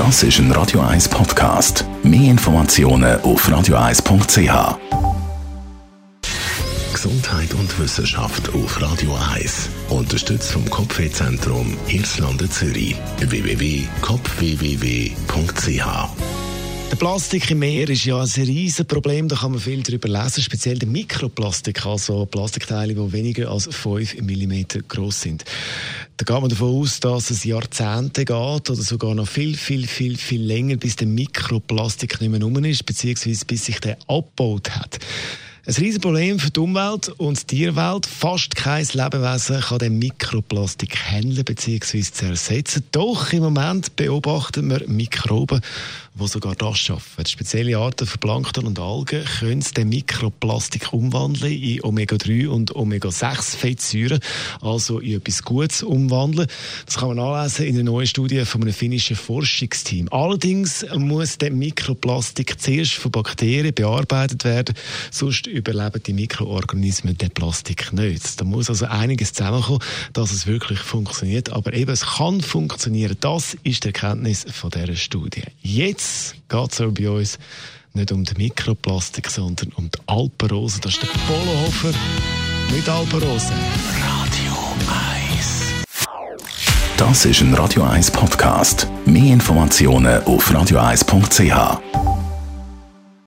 Das ist ein Radio 1 Podcast. Mehr Informationen auf radio1.ch. Gesundheit und Wissenschaft auf Radio 1. Unterstützt vom Kopfwehzentrum Irlande Zürich. www.kopfwww.ch der Plastik im Meer ist ja ein riesen Problem, da kann man viel darüber lesen, speziell der Mikroplastik, also Plastikteile, die weniger als 5 mm groß sind. Da geht man davon aus, dass es Jahrzehnte geht oder sogar noch viel, viel, viel, viel länger, bis der Mikroplastik nicht mehr rum ist, beziehungsweise bis sich der abgebaut hat. Ein Riesenproblem für die Umwelt und die Tierwelt. Fast kein Lebewesen kann den Mikroplastik handeln bzw. zersetzen. Doch im Moment beobachten wir Mikroben, die sogar das schaffen. Spezielle Arten von Plankton und Algen können den Mikroplastik umwandeln in Omega-3 und Omega-6-Fettsäuren, also in etwas Gutes umwandeln. Das kann man nachlesen in einer neuen Studie von einem finnischen Forschungsteam. Allerdings muss der Mikroplastik zuerst von Bakterien bearbeitet werden, sonst überleben die Mikroorganismen den Plastik nicht. Da muss also einiges zusammenkommen, dass es wirklich funktioniert. Aber eben, es kann funktionieren. Das ist die Erkenntnis von dieser Studie. Jetzt geht es bei uns nicht um den Mikroplastik, sondern um die Alpenrose. Das ist der Polohofer mit Alpenrose. Radio 1. Das ist ein Radio 1 Podcast. Mehr Informationen auf radio1.ch.